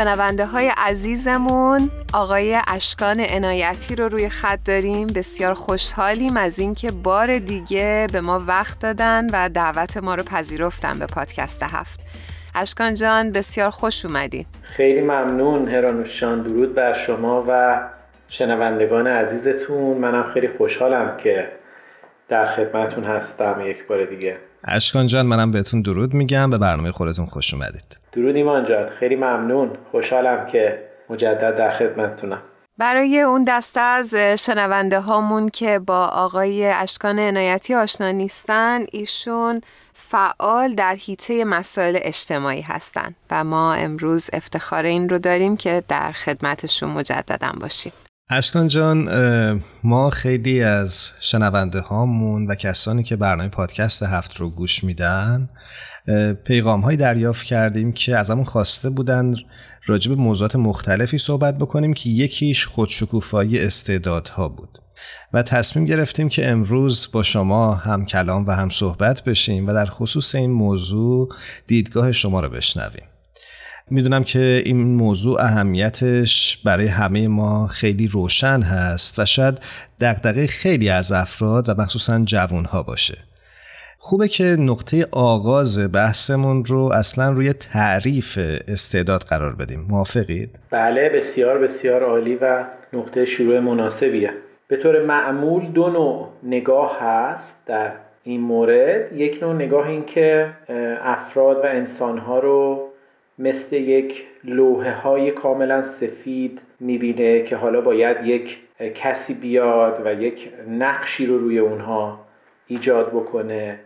شنونده های عزیزمون آقای اشکان عنایتی رو روی خط داریم. بسیار خوشحالیم از اینکه بار دیگه به ما وقت دادن و دعوت ما رو پذیرفتن به پادکست هفت. اشکان جان بسیار خوش اومدین خیلی ممنون هرانوشان درود بر شما و شنوندگان عزیزتون. منم خیلی خوشحالم که در خدمتون هستم یک بار دیگه. اشکان جان منم بهتون درود میگم به برنامه خودتون خوش اومدید. درود ایمان جان. خیلی ممنون. خوشحالم که مجدد در خدمتتونم. برای اون دسته از شنونده هامون که با آقای اشکان عنایتی آشنا نیستن ایشون فعال در حیطه مسائل اجتماعی هستند و ما امروز افتخار این رو داریم که در خدمتشون مجددا باشیم. اشکان جان ما خیلی از شنونده هامون و کسانی که برنامه پادکست هفت رو گوش میدن پیغام های دریافت کردیم که از همون خواسته بودن راجب موضوعات مختلفی صحبت بکنیم که یکیش خودشکوفایی استعدادها بود. و تصمیم گرفتیم که امروز با شما هم کلام و هم صحبت بشیم و در خصوص این موضوع دیدگاه شما رو بشنویم. می‌دونم که این موضوع اهمیتش برای همه ما خیلی روشن هست و شاید دقدقه خیلی از افراد و مخصوصا جوانها باشه. خوبه که نقطه آغاز بحثمون رو اصلا روی تعریف استعداد قرار بدیم. موافقید؟ بله بسیار بسیار عالی و نقطه شروع مناسبیه. به طور معمول دو نوع نگاه هست در این مورد. یک نوع نگاه این که افراد و انسانها رو مثل یک لوحه های کاملا سفید می‌بینه که حالا باید یک کسی بیاد و یک نقشی رو روی اونها ایجاد بکنه.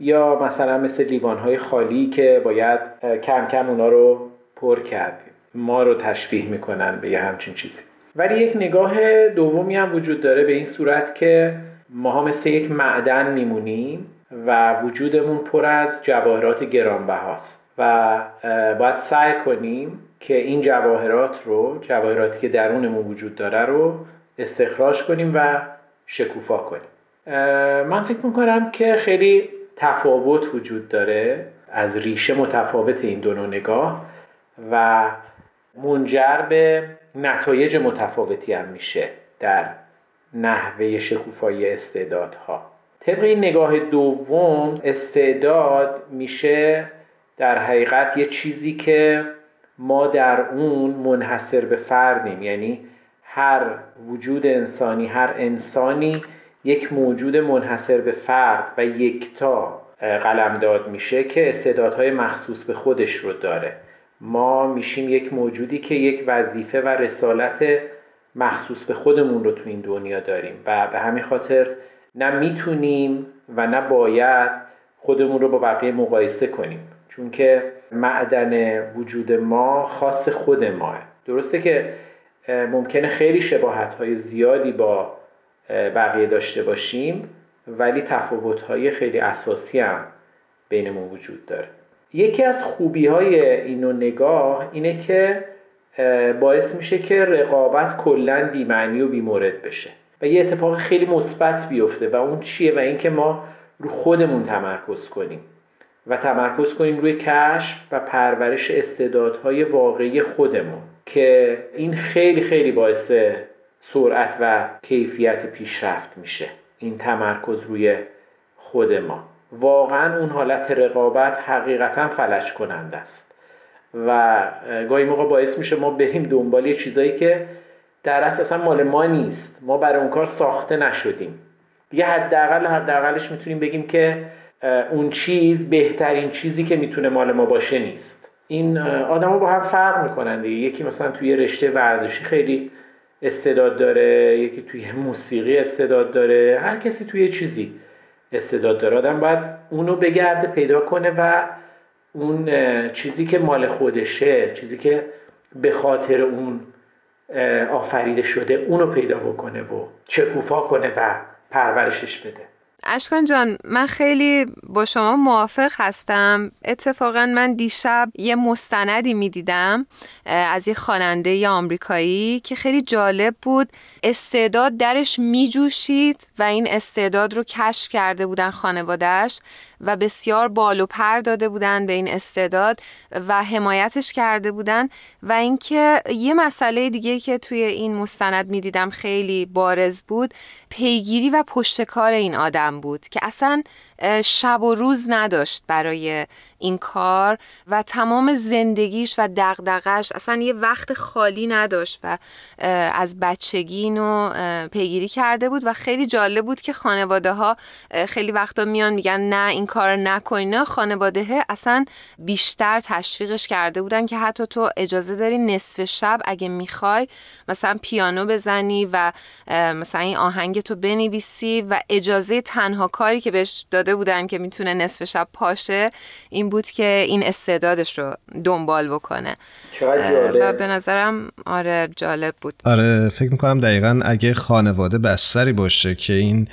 یا مثلا مثل لیوان های خالی که باید کم کم اونا رو پر کردیم. ما رو تشبیه می‌کنن به یه همچین چیزی. ولی یک نگاه دومی هم وجود داره به این صورت که ماها مثل یک معدن میمونیم و وجودمون پر از جواهرات گرانبهاست. و باید سعی کنیم که این جواهرات رو جواهراتی که درونمون وجود داره رو استخراج کنیم و شکوفا کنیم. من فکر می‌کنم که خیلی تفاوت وجود داره از ریشه متفاوت این دو نگاه و منجر به نتایج متفاوتی هم میشه در نحوه شکوفایی استعدادها. طبق این نگاه دوم استعداد میشه در حقیقت یه چیزی که ما در اون منحصر به فردیم. یعنی هر وجود انسانی هر انسانی یک موجود منحصر به فرد و یکتا قلمداد میشه که استعدادهای مخصوص به خودش رو داره. ما میشیم یک موجودی که یک وظیفه و رسالت مخصوص به خودمون رو تو این دنیا داریم و به همین خاطر نه می‌تونیم و نه باید خودمون رو با بقیه مقایسه کنیم. چون که معدن وجود ما خاص خود ماه. درسته که ممکنه خیلی شباهت های زیادی با بقیه داشته باشیم ولی تفاوت های خیلی اساسی هم بینمون وجود داره. یکی از خوبی های اینو نگاه اینه که باعث میشه که رقابت کلا بیمعنی و بیمورد بشه و یه اتفاق خیلی مثبت بیفته و اون چیه؟ و اینکه ما رو خودمون تمرکز کنیم. و تمرکز کنیم روی کشف و پرورش استعدادهای واقعی خودمون که این خیلی خیلی باعث سرعت و کیفیت پیشرفت میشه این تمرکز روی خود ما. واقعا اون حالت رقابت حقیقتا فلج کننده است و گاهی موقع باعث میشه ما بریم دنبال چیزایی که در اصل اصلا مال ما نیست ما برای اون کار ساخته نشدیم. دیگه حداقل حداقلش می‌تونیم بگیم که اون چیز بهترین چیزی که می‌تونه مال ما باشه نیست. این آدما با هم فرق می‌کنن دیگه. یکی مثلا توی رشته ورزشی خیلی استعداد داره یکی توی موسیقی استعداد داره. هر کسی توی چیزی استعداد داره. آدم باید اونو بگرده پیدا کنه و اون چیزی که مال خودشه چیزی که به خاطر اون آفریده شده اونو پیدا بکنه و چکوفا کنه و پرورشش بده. اشکان جان من خیلی با شما موافق هستم. اتفاقا من دیشب یه مستندی می‌دیدم از یه خواننده آمریکایی که خیلی جالب بود. استعداد درش میجوشید و این استعداد رو کشف کرده بودن خانوادهش و بسیار بال و پر داده بودن به این استعداد و حمایتش کرده بودن. و اینکه یه مسئله دیگه که توی این مستند می‌دیدم خیلی بارز بود پیگیری و پشتکار این آدم. بود که اصلا شب و روز نداشت برای این کار و تمام زندگیش و دغدغش اصلا یه وقت خالی نداشت و از بچگی اینو پیگیری کرده بود و خیلی جالب بود که خانواده ها خیلی وقتا میان میگن نه این کار نکنی. نه خانواده اصلا بیشتر تشویقش کرده بودن که حتی تو اجازه داری نصف شب اگه می‌خوای مثلا پیانو بزنی و مثلا این آهنگ تو بنویسی و اجازه تنها کاری که بهش داده بودن که می‌تونه نصف شب پاشه این بود که این استعدادش رو دنبال بکنه. و به نظرم آره جالب بود. آره فکر می‌کنم دقیقا اگه خانواده بستری باشه که این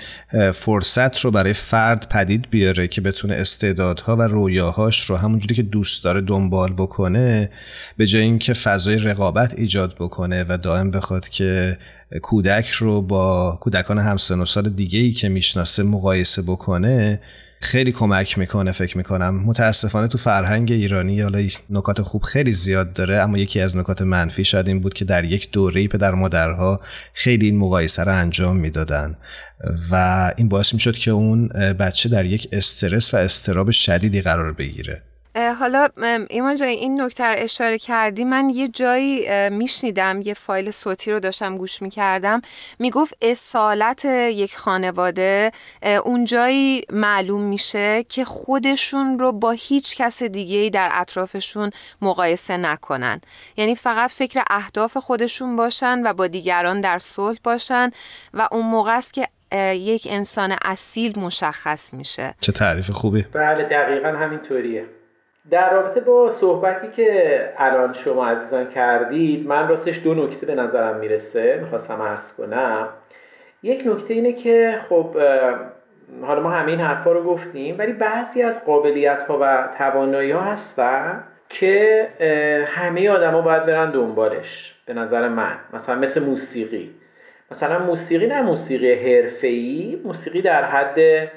فرصت رو برای فرد پدید بیاره که بتونه استعدادها و رویاهاش رو همونجوری که دوست داره دنبال بکنه به جای اینکه فضای رقابت ایجاد بکنه و دائم بخواد که کودک رو با کودکان همسن و سال دیگه ای که می‌شناسه مقایسه بکنه خیلی کمک می‌کنه فکر می‌کنم. متاسفانه تو فرهنگ ایرانی حالا نکات خوب خیلی زیاد داره اما یکی از نکات منفی شاید این بود که در یک دوره پدر مادرها خیلی این مقایسه رو انجام می‌دادن. و این باعث می‌شد که اون بچه در یک استرس و استراب شدیدی قرار بگیره. حالا ایمان جای این نکته اشاره کردی من یه جایی میشنیدم یه فایل صوتی رو داشتم گوش می‌کردم می‌گفت اصالت یک خانواده اون جایی معلوم میشه که خودشون رو با هیچ کس دیگه در اطرافشون مقایسه نکنن. یعنی فقط فکر اهداف خودشون باشن و با دیگران در صلح باشن و اون موقع است که یک انسان اصیل مشخص میشه. چه تعریف خوبی. بله دقیقا همینطوریه. در رابطه با صحبتی که الان شما عزیزان کردید من راستش دو نکته به نظرم می‌رسه می‌خواستم عرض کنم. یک نکته اینه که خب حالا ما همه این حرفا رو گفتیم ولی بعضی از قابلیت ها و توانایی ها هستن که همه آدما باید برن دنبالش به نظر من. مثلا مثل موسیقی. مثلا موسیقی نه موسیقی حرفه‌ای موسیقی در حد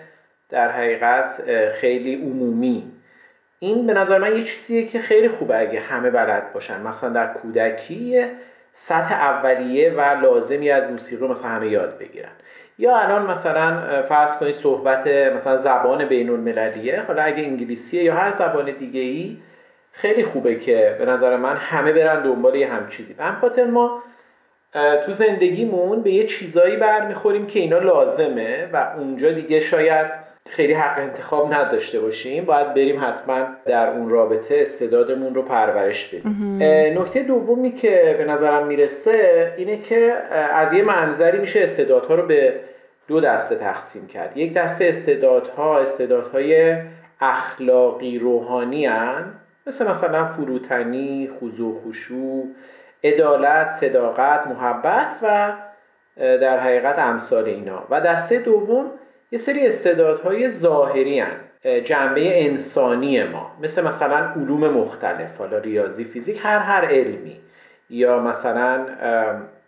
در حقیقت خیلی عمومی. این به نظر من یه چیزیه که خیلی خوبه اگه همه بلد باشن. مثلا در کودکی سطح اولیه و لازمی از موسیقی رو مثلا همه یاد بگیرن. یا الان مثلا فرض کنید صحبت مثلا زبان بین المللیه حالا اگه انگلیسیه یا هر زبان دیگه ای خیلی خوبه که به نظر من همه برن دنبال یه هم چیزی. به خاطر ما تو زندگیمون به یه چیزایی برمیخوریم که اینا لازمه و اونجا دیگه شاید خیلی حق انتخاب نداشته باشیم باید بریم حتما در اون رابطه استعدادمون رو پرورش بدیم. نکته دومی که به نظرم می‌رسه اینه که از یه منظری میشه استعدادها رو به دو دسته تقسیم کرد. یک دسته استعدادها استعدادهای اخلاقی روحانی هن. مثل مثلا فروتنی، خضوع خشوع، عدالت، صداقت، محبت و در حقیقت امثال اینا. و دسته دوم یه سری استعدادهای ظاهری هن. جنبه انسانی ما. مثل مثلا علوم مختلف حالا ریاضی فیزیک هر هر علمی. یا مثلا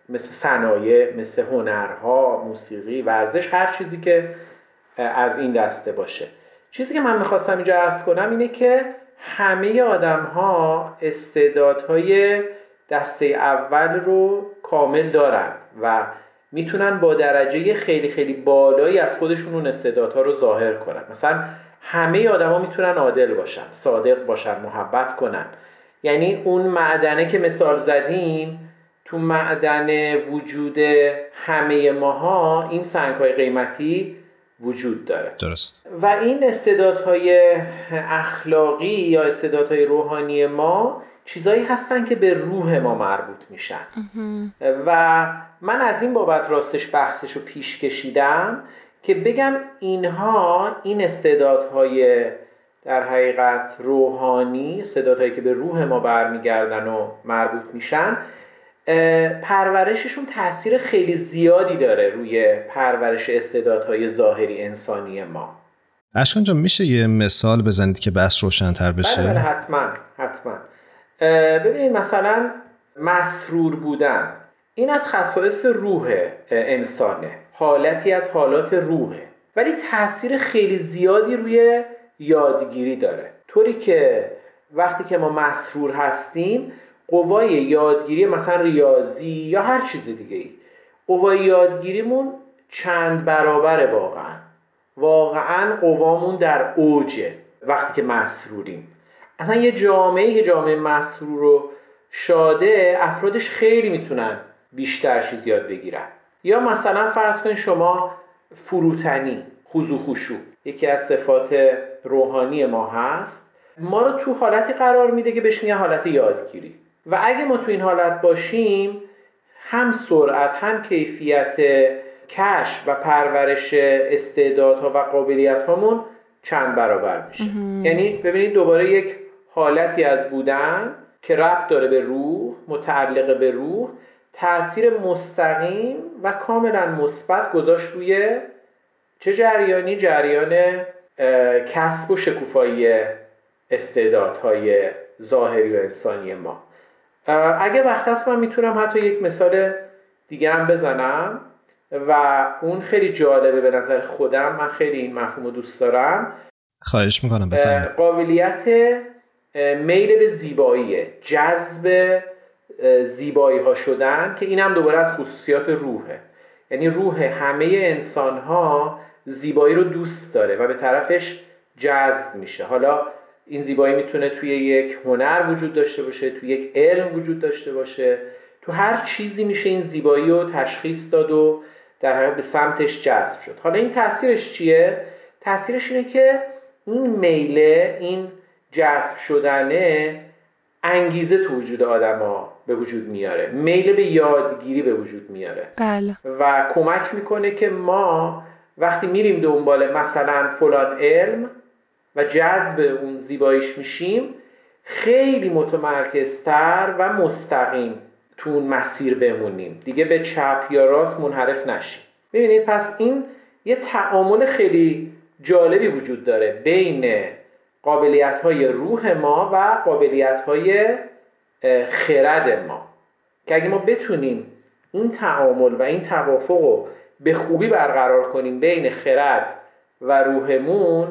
مثل صنایع مثل هنرها موسیقی ورزش هر چیزی که از این دسته باشه. چیزی که من می‌خواستم اینجا ارز کنم اینه که همه آدم ها استعدادهای دسته اول رو کامل دارن و می‌تونن با درجه خیلی خیلی بالایی از خودشون اون استعدادها رو ظاهر کنن. مثلا همه آدما می‌تونن عادل باشن صادق باشن محبت کنن. یعنی اون معدنه که مثال زدیم تو معدن وجود همه ماها این سنگ های قیمتی وجود داره. درست. و این استعدادهای اخلاقی یا استعدادهای روحانی ما چیزایی هستن که به روح ما مربوط میشن. و من از این بابت راستش بحثش رو پیش کشیدم که بگم اینها این استعدادهای در حقیقت روحانی استعدادهایی که به روح ما برمیگردن و مربوط میشن پرورششون تاثیر خیلی زیادی داره روی پرورش استعدادهای ظاهری انسانی ما. اشکان جان میشه یه مثال بزنید که بحث روشنتر بشه؟ بله, بله حتما حتما. ببینید مثلا مسرور بودن. این از خصایص روح انسانه. حالتی از حالات روحه. ولی تاثیر خیلی زیادی روی یادگیری داره. طوری که وقتی که ما مسرور هستیم قوای یادگیری مثلا ریاضی یا هر چیز دیگه ای قوای یادگیریمون چند برابره واقعا. واقعا قوامون در اوجه وقتی که مسروریم. اصلا یه جامعه که جامعه مسرور رو شاده افرادش خیلی می‌تونن بیشتر چیز یاد بگیرن. یا مثلا فرض کنید شما فروتنی خوزو خوشو یکی از صفات روحانی ما هست. ما رو تو حالتی قرار میده که بهش میگن حالت یادگیری. و اگه ما تو این حالت باشیم هم سرعت هم کیفیت کشف و پرورش استعدادها و قابلیت هامون چند برابر میشه. یعنی ببینید دوباره یک حالتی از بودن که ربط داره به روح متعلق به روح تاثیر مستقیم و کاملا مثبت گذاشت روی چه جریانی؟ جریان کسب و شکوفایی استعدادهای ظاهری و انسانی ما. اگه وقت هست من می‌تونم حتی یک مثال دیگه هم بزنم و اون خیلی جالبه به نظر خودم. من خیلی این مفهوم رو دوست دارم. خواهش می‌کنم بفرمایید. قابلیت میل به زیبایی جذب زیبایی ها شدن که این هم دوباره از خصوصیات روحه. یعنی روح همه انسان ها زیبایی رو دوست داره و به طرفش جذب میشه. حالا این زیبایی می‌تونه توی یک هنر وجود داشته باشه توی یک علم وجود داشته باشه. تو هر چیزی میشه این زیبایی رو تشخیص داد و در حقیقت به سمتش جذب شد. حالا این تاثیرش چیه؟ تاثیرش اینه که این میله این جذب شدنه انگیزه تو وجود آدما به وجود میاره. میل به یادگیری به وجود میاره. بله. و کمک می‌کنه که ما وقتی میریم دنبال مثلا فلان علم و جذب اون زیباییش میشیم خیلی متمرکزتر و مستقیم تو اون مسیر بمونیم. دیگه به چپ یا راست منحرف نشیم. ببینید پس این یه تعامل خیلی جالبی وجود داره بین قابلیت های روح ما و قابلیت های خرد ما. که اگه ما بتونیم این تعامل و این توافق رو به خوبی برقرار کنیم بین خرد و روحمون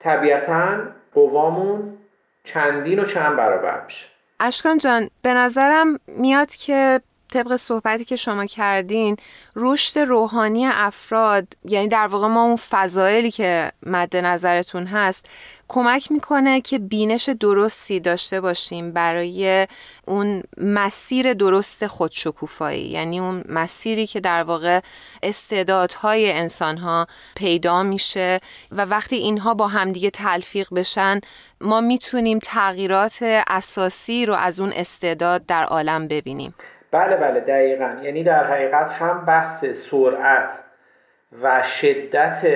طبیعتا قوامون چندین و چند برابر میشه. اشکان جان به نظرم میاد که طبق صحبتی که شما کردین رشد روحانی افراد یعنی در واقع ما اون فضایلی که مد نظرتون هست کمک می‌کنه که بینش درستی داشته باشیم برای اون مسیر درست خودشکوفایی. یعنی اون مسیری که در واقع استعدادهای انسانها پیدا میشه و وقتی اینها با همدیگه تلفیق بشن ما می‌تونیم تغییرات اساسی رو از اون استعداد در عالم ببینیم. بله بله دقیقا. یعنی در حقیقت هم بحث سرعت و شدت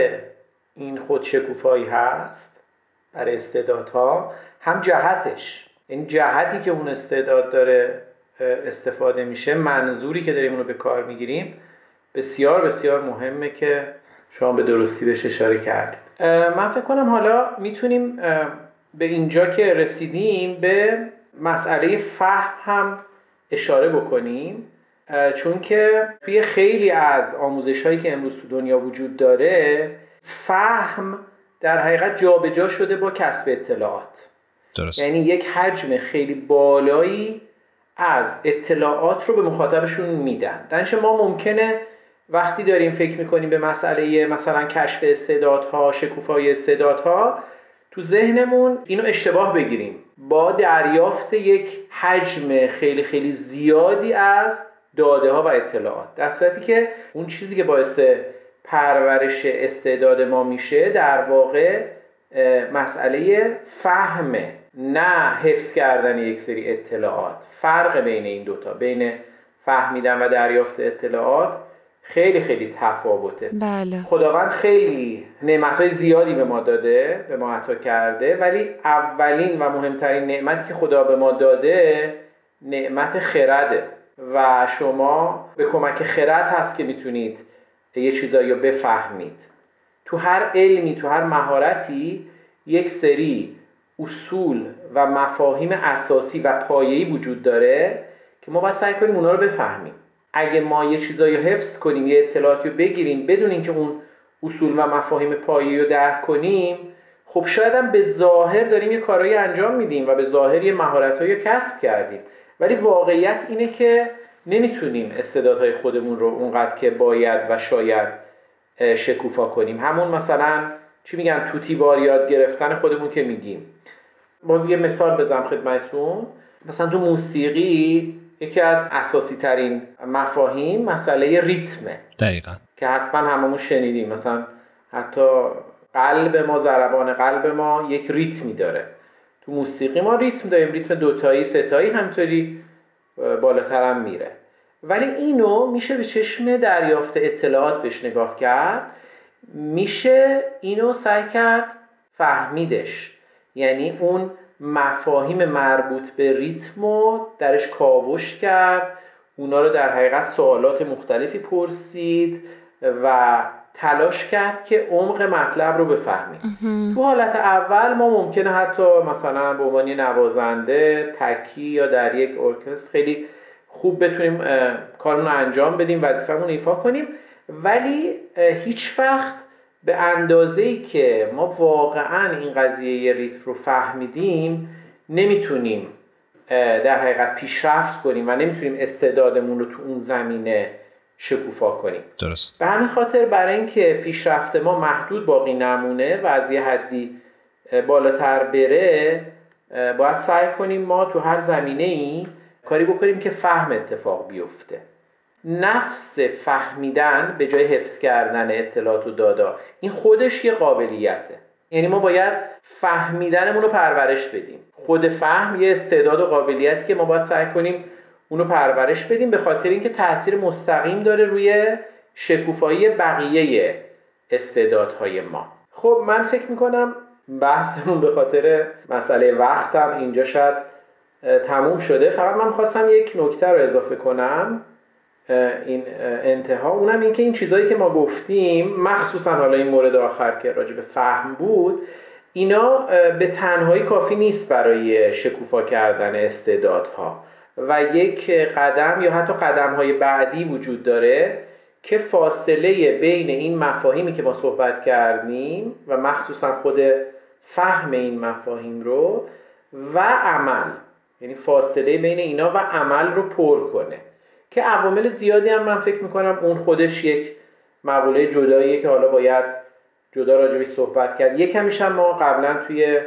این خودشکوفایی هست برای استعدادها هم جهتش. این جهتی که اون استعداد داره استفاده میشه منظوری که داریم اونو به کار می‌گیریم بسیار بسیار مهمه که شما به درستی بهش اشاره کردید. من فکر کنم حالا می‌تونیم به اینجا که رسیدیم به مسئله فهم هم اشاره بکنیم چون که توی خیلی از آموزش هایی که امروز تو دنیا وجود داره فهم در حقیقت جابجا شده با کسب اطلاعات درست. یعنی یک حجم خیلی بالایی از اطلاعات رو به مخاطبشون میدن دانش ما ممکنه وقتی داریم فکر می‌کنیم به مسئله مثلا کشف استعدادها شکوفای استعدادها تو ذهنمون اینو اشتباه بگیریم. با دریافت یک حجم خیلی خیلی زیادی از داده ها و اطلاعات. در صورتی که اون چیزی که باعث پرورش استعداد ما میشه در واقع مسئله فهمه نه حفظ کردن یک سری اطلاعات. فرق بین این دوتا بین فهمیدن و دریافت اطلاعات خیلی خیلی تفاوته. بله. خداوند خیلی نعمت زیادی به ما داده به ما عطا کرده ولی اولین و مهمترین نعمتی که خدا به ما داده نعمت خرده. و شما به کمک خرد هست که می‌تونید یه چیزایی رو بفهمید. تو هر علمی تو هر مهارتی یک سری اصول و مفاهیم اساسی و پایه‌ای وجود داره که ما باید سعی کنیم اونا رو بفهمیم. اگه ما یه چیزایی رو حفظ کنیم یه اطلاعاتی رو بگیریم بدون اینکه اون اصول و مفاهیم پایه‌ای رو درک کنیم خب شاید هم به ظاهر داریم یه کارایی انجام میدیم و به ظاهر یه مهارتایی رو کسب کردیم. ولی واقعیت اینه که نمی‌تونیم استعدادهای خودمون رو اونقدر که باید و شاید شکوفا کنیم. همون مثلا چی میگن توتی یاد گرفتن خودمون که میگیم. باز یه مثال بزنم خدمتتون. مثلا تو موسیقی یکی از اساسی ترین مفاهیم مسئله ریتمه. دقیقا. که حتما هممون شنیدیم. مثلا حتی قلب ما ضربان قلب ما یک ریتمی داره. تو موسیقی ما ریتم داریم. ریتم دوتایی ستایی همطوری بالاتر هم میره. ولی اینو میشه به چشم دریافت اطلاعات بهش نگاه کرد. میشه اینو سعی کرد فهمیدش. یعنی اون مفاهیم مربوط به ریتم درش کاوش کرد. اونا رو در حقیقت سوالات مختلفی پرسید و تلاش کرد که عمق مطلب رو بفهمیم. تو حالت اول ما ممکنه حتی مثلا به عنوان نوازنده تکی یا در یک ارکستر خیلی خوب بتونیم کارمون رو انجام بدیم وظیفمون ایفا کنیم. ولی هیچ وقت به اندازه ای که ما واقعا این قضیه ریتم رو فهمیدیم نمی‌تونیم در حقیقت پیشرفت کنیم و نمی‌تونیم استعدادمون رو تو اون زمینه شکوفا کنیم. درست. به همین خاطر برای اینکه پیشرفت ما محدود باقی نمونه و از یه حدی بالاتر بره باید سعی کنیم ما تو هر زمینه ای کاری بکنیم که فهم اتفاق بیفته. نفس فهمیدن به جای حفظ کردن اطلاعات و دادا این خودش یه قابلیته. یعنی ما باید فهمیدنمون رو پرورش بدیم. خود فهم یه استعداد و قابلیتی که ما باید سعی کنیم اونو پرورش بدیم به خاطر اینکه تاثیر مستقیم داره روی شکوفایی بقیه استعدادهای ما. خب من فکر می‌کنم بحثمون به خاطر مسئله وقتم اینجا شاید تموم شده. فقط من خواستم یک نکته رو اضافه کنم. این انتها. اونم این که این چیزهایی که ما گفتیم مخصوصا حالا این مورد آخر که راجع به فهم بود اینا به تنهایی کافی نیست برای شکوفا کردن استعدادها. و یک قدم یا حتی قدم های بعدی وجود داره که فاصله بین این مفاهیمی که ما صحبت کردیم و مخصوصا خود فهم این مفاهیم رو و عمل. یعنی فاصله بین اینا و عمل رو پر کنه. که عوامل زیادی هم من فکر می‌کنم اون خودش یک مقوله جداییه که حالا باید جدا راجبی صحبت کرد. یکمیش هم ما قبلا توی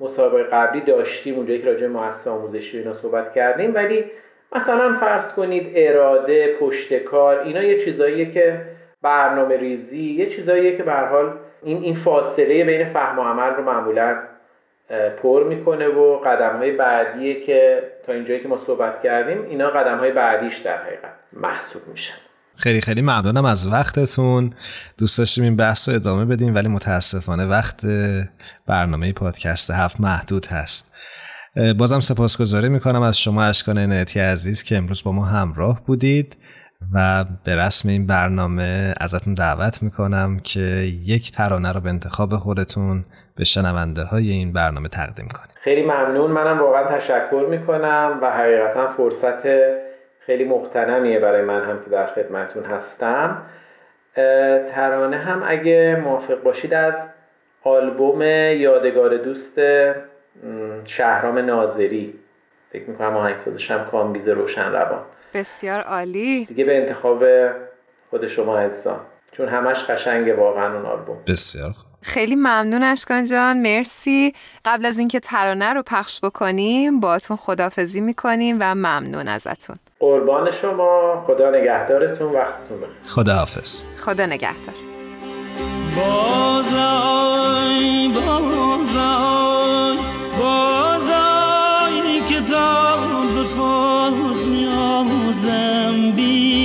مسابقه قبلی داشتیم اونجایی که راجع مؤسسه آموزشی اینا صحبت کردیم. ولی مثلا فرض کنید اراده پشت کار اینا یه چیزاییه که برنامه ریزی یه چیزاییه که به حال این این فاصله بین فهم و عمل رو معمولا پر می‌کنه و قدم های بعدیه که تا اینجایی که ما صحبت کردیم اینا قدم های بعدیش در حقیقت محسوب میشن. خیلی خیلی ممنونم از وقتتون. دوست داشتیم این بحث رو ادامه بدیم ولی متاسفانه وقت برنامه پادکست هفت محدود هست. بازم سپاسگزاری می‌کنم از شما اشکان عنایتی عزیز که امروز با ما همراه بودید و به رسم این برنامه ازتون دعوت می‌کنم که یک ترانه رو به انتخاب خودتون به شنونده های این برنامه تقدیم کنید خیلی ممنون. منم واقعا تشکر می‌کنم و حقیقتا فرصت خیلی مختنمیه برای من هم که در خدمتون هستم. ترانه هم اگه موافق باشید از آلبوم یادگار دوست شهرام ناظری. فکر می‌کنم آهنگسازش هم کامبیز روشن روان بسیار عالی. دیگه به انتخاب خود شما عزیزان. چون همش قشنگه واقعا اون آلبوم. بسیار خوب. خیلی ممنون اشکان جان. مرسی. قبل از اینکه ترانه رو پخش بکنیم باتون خدافزی می‌کنیم و ممنون ازتون. قربان شما. خدا نگهدارتون. وقتتون بخیر. خدا حافظ خدا نگهدار. بازای بازای بازای کتاب خود نیازم بی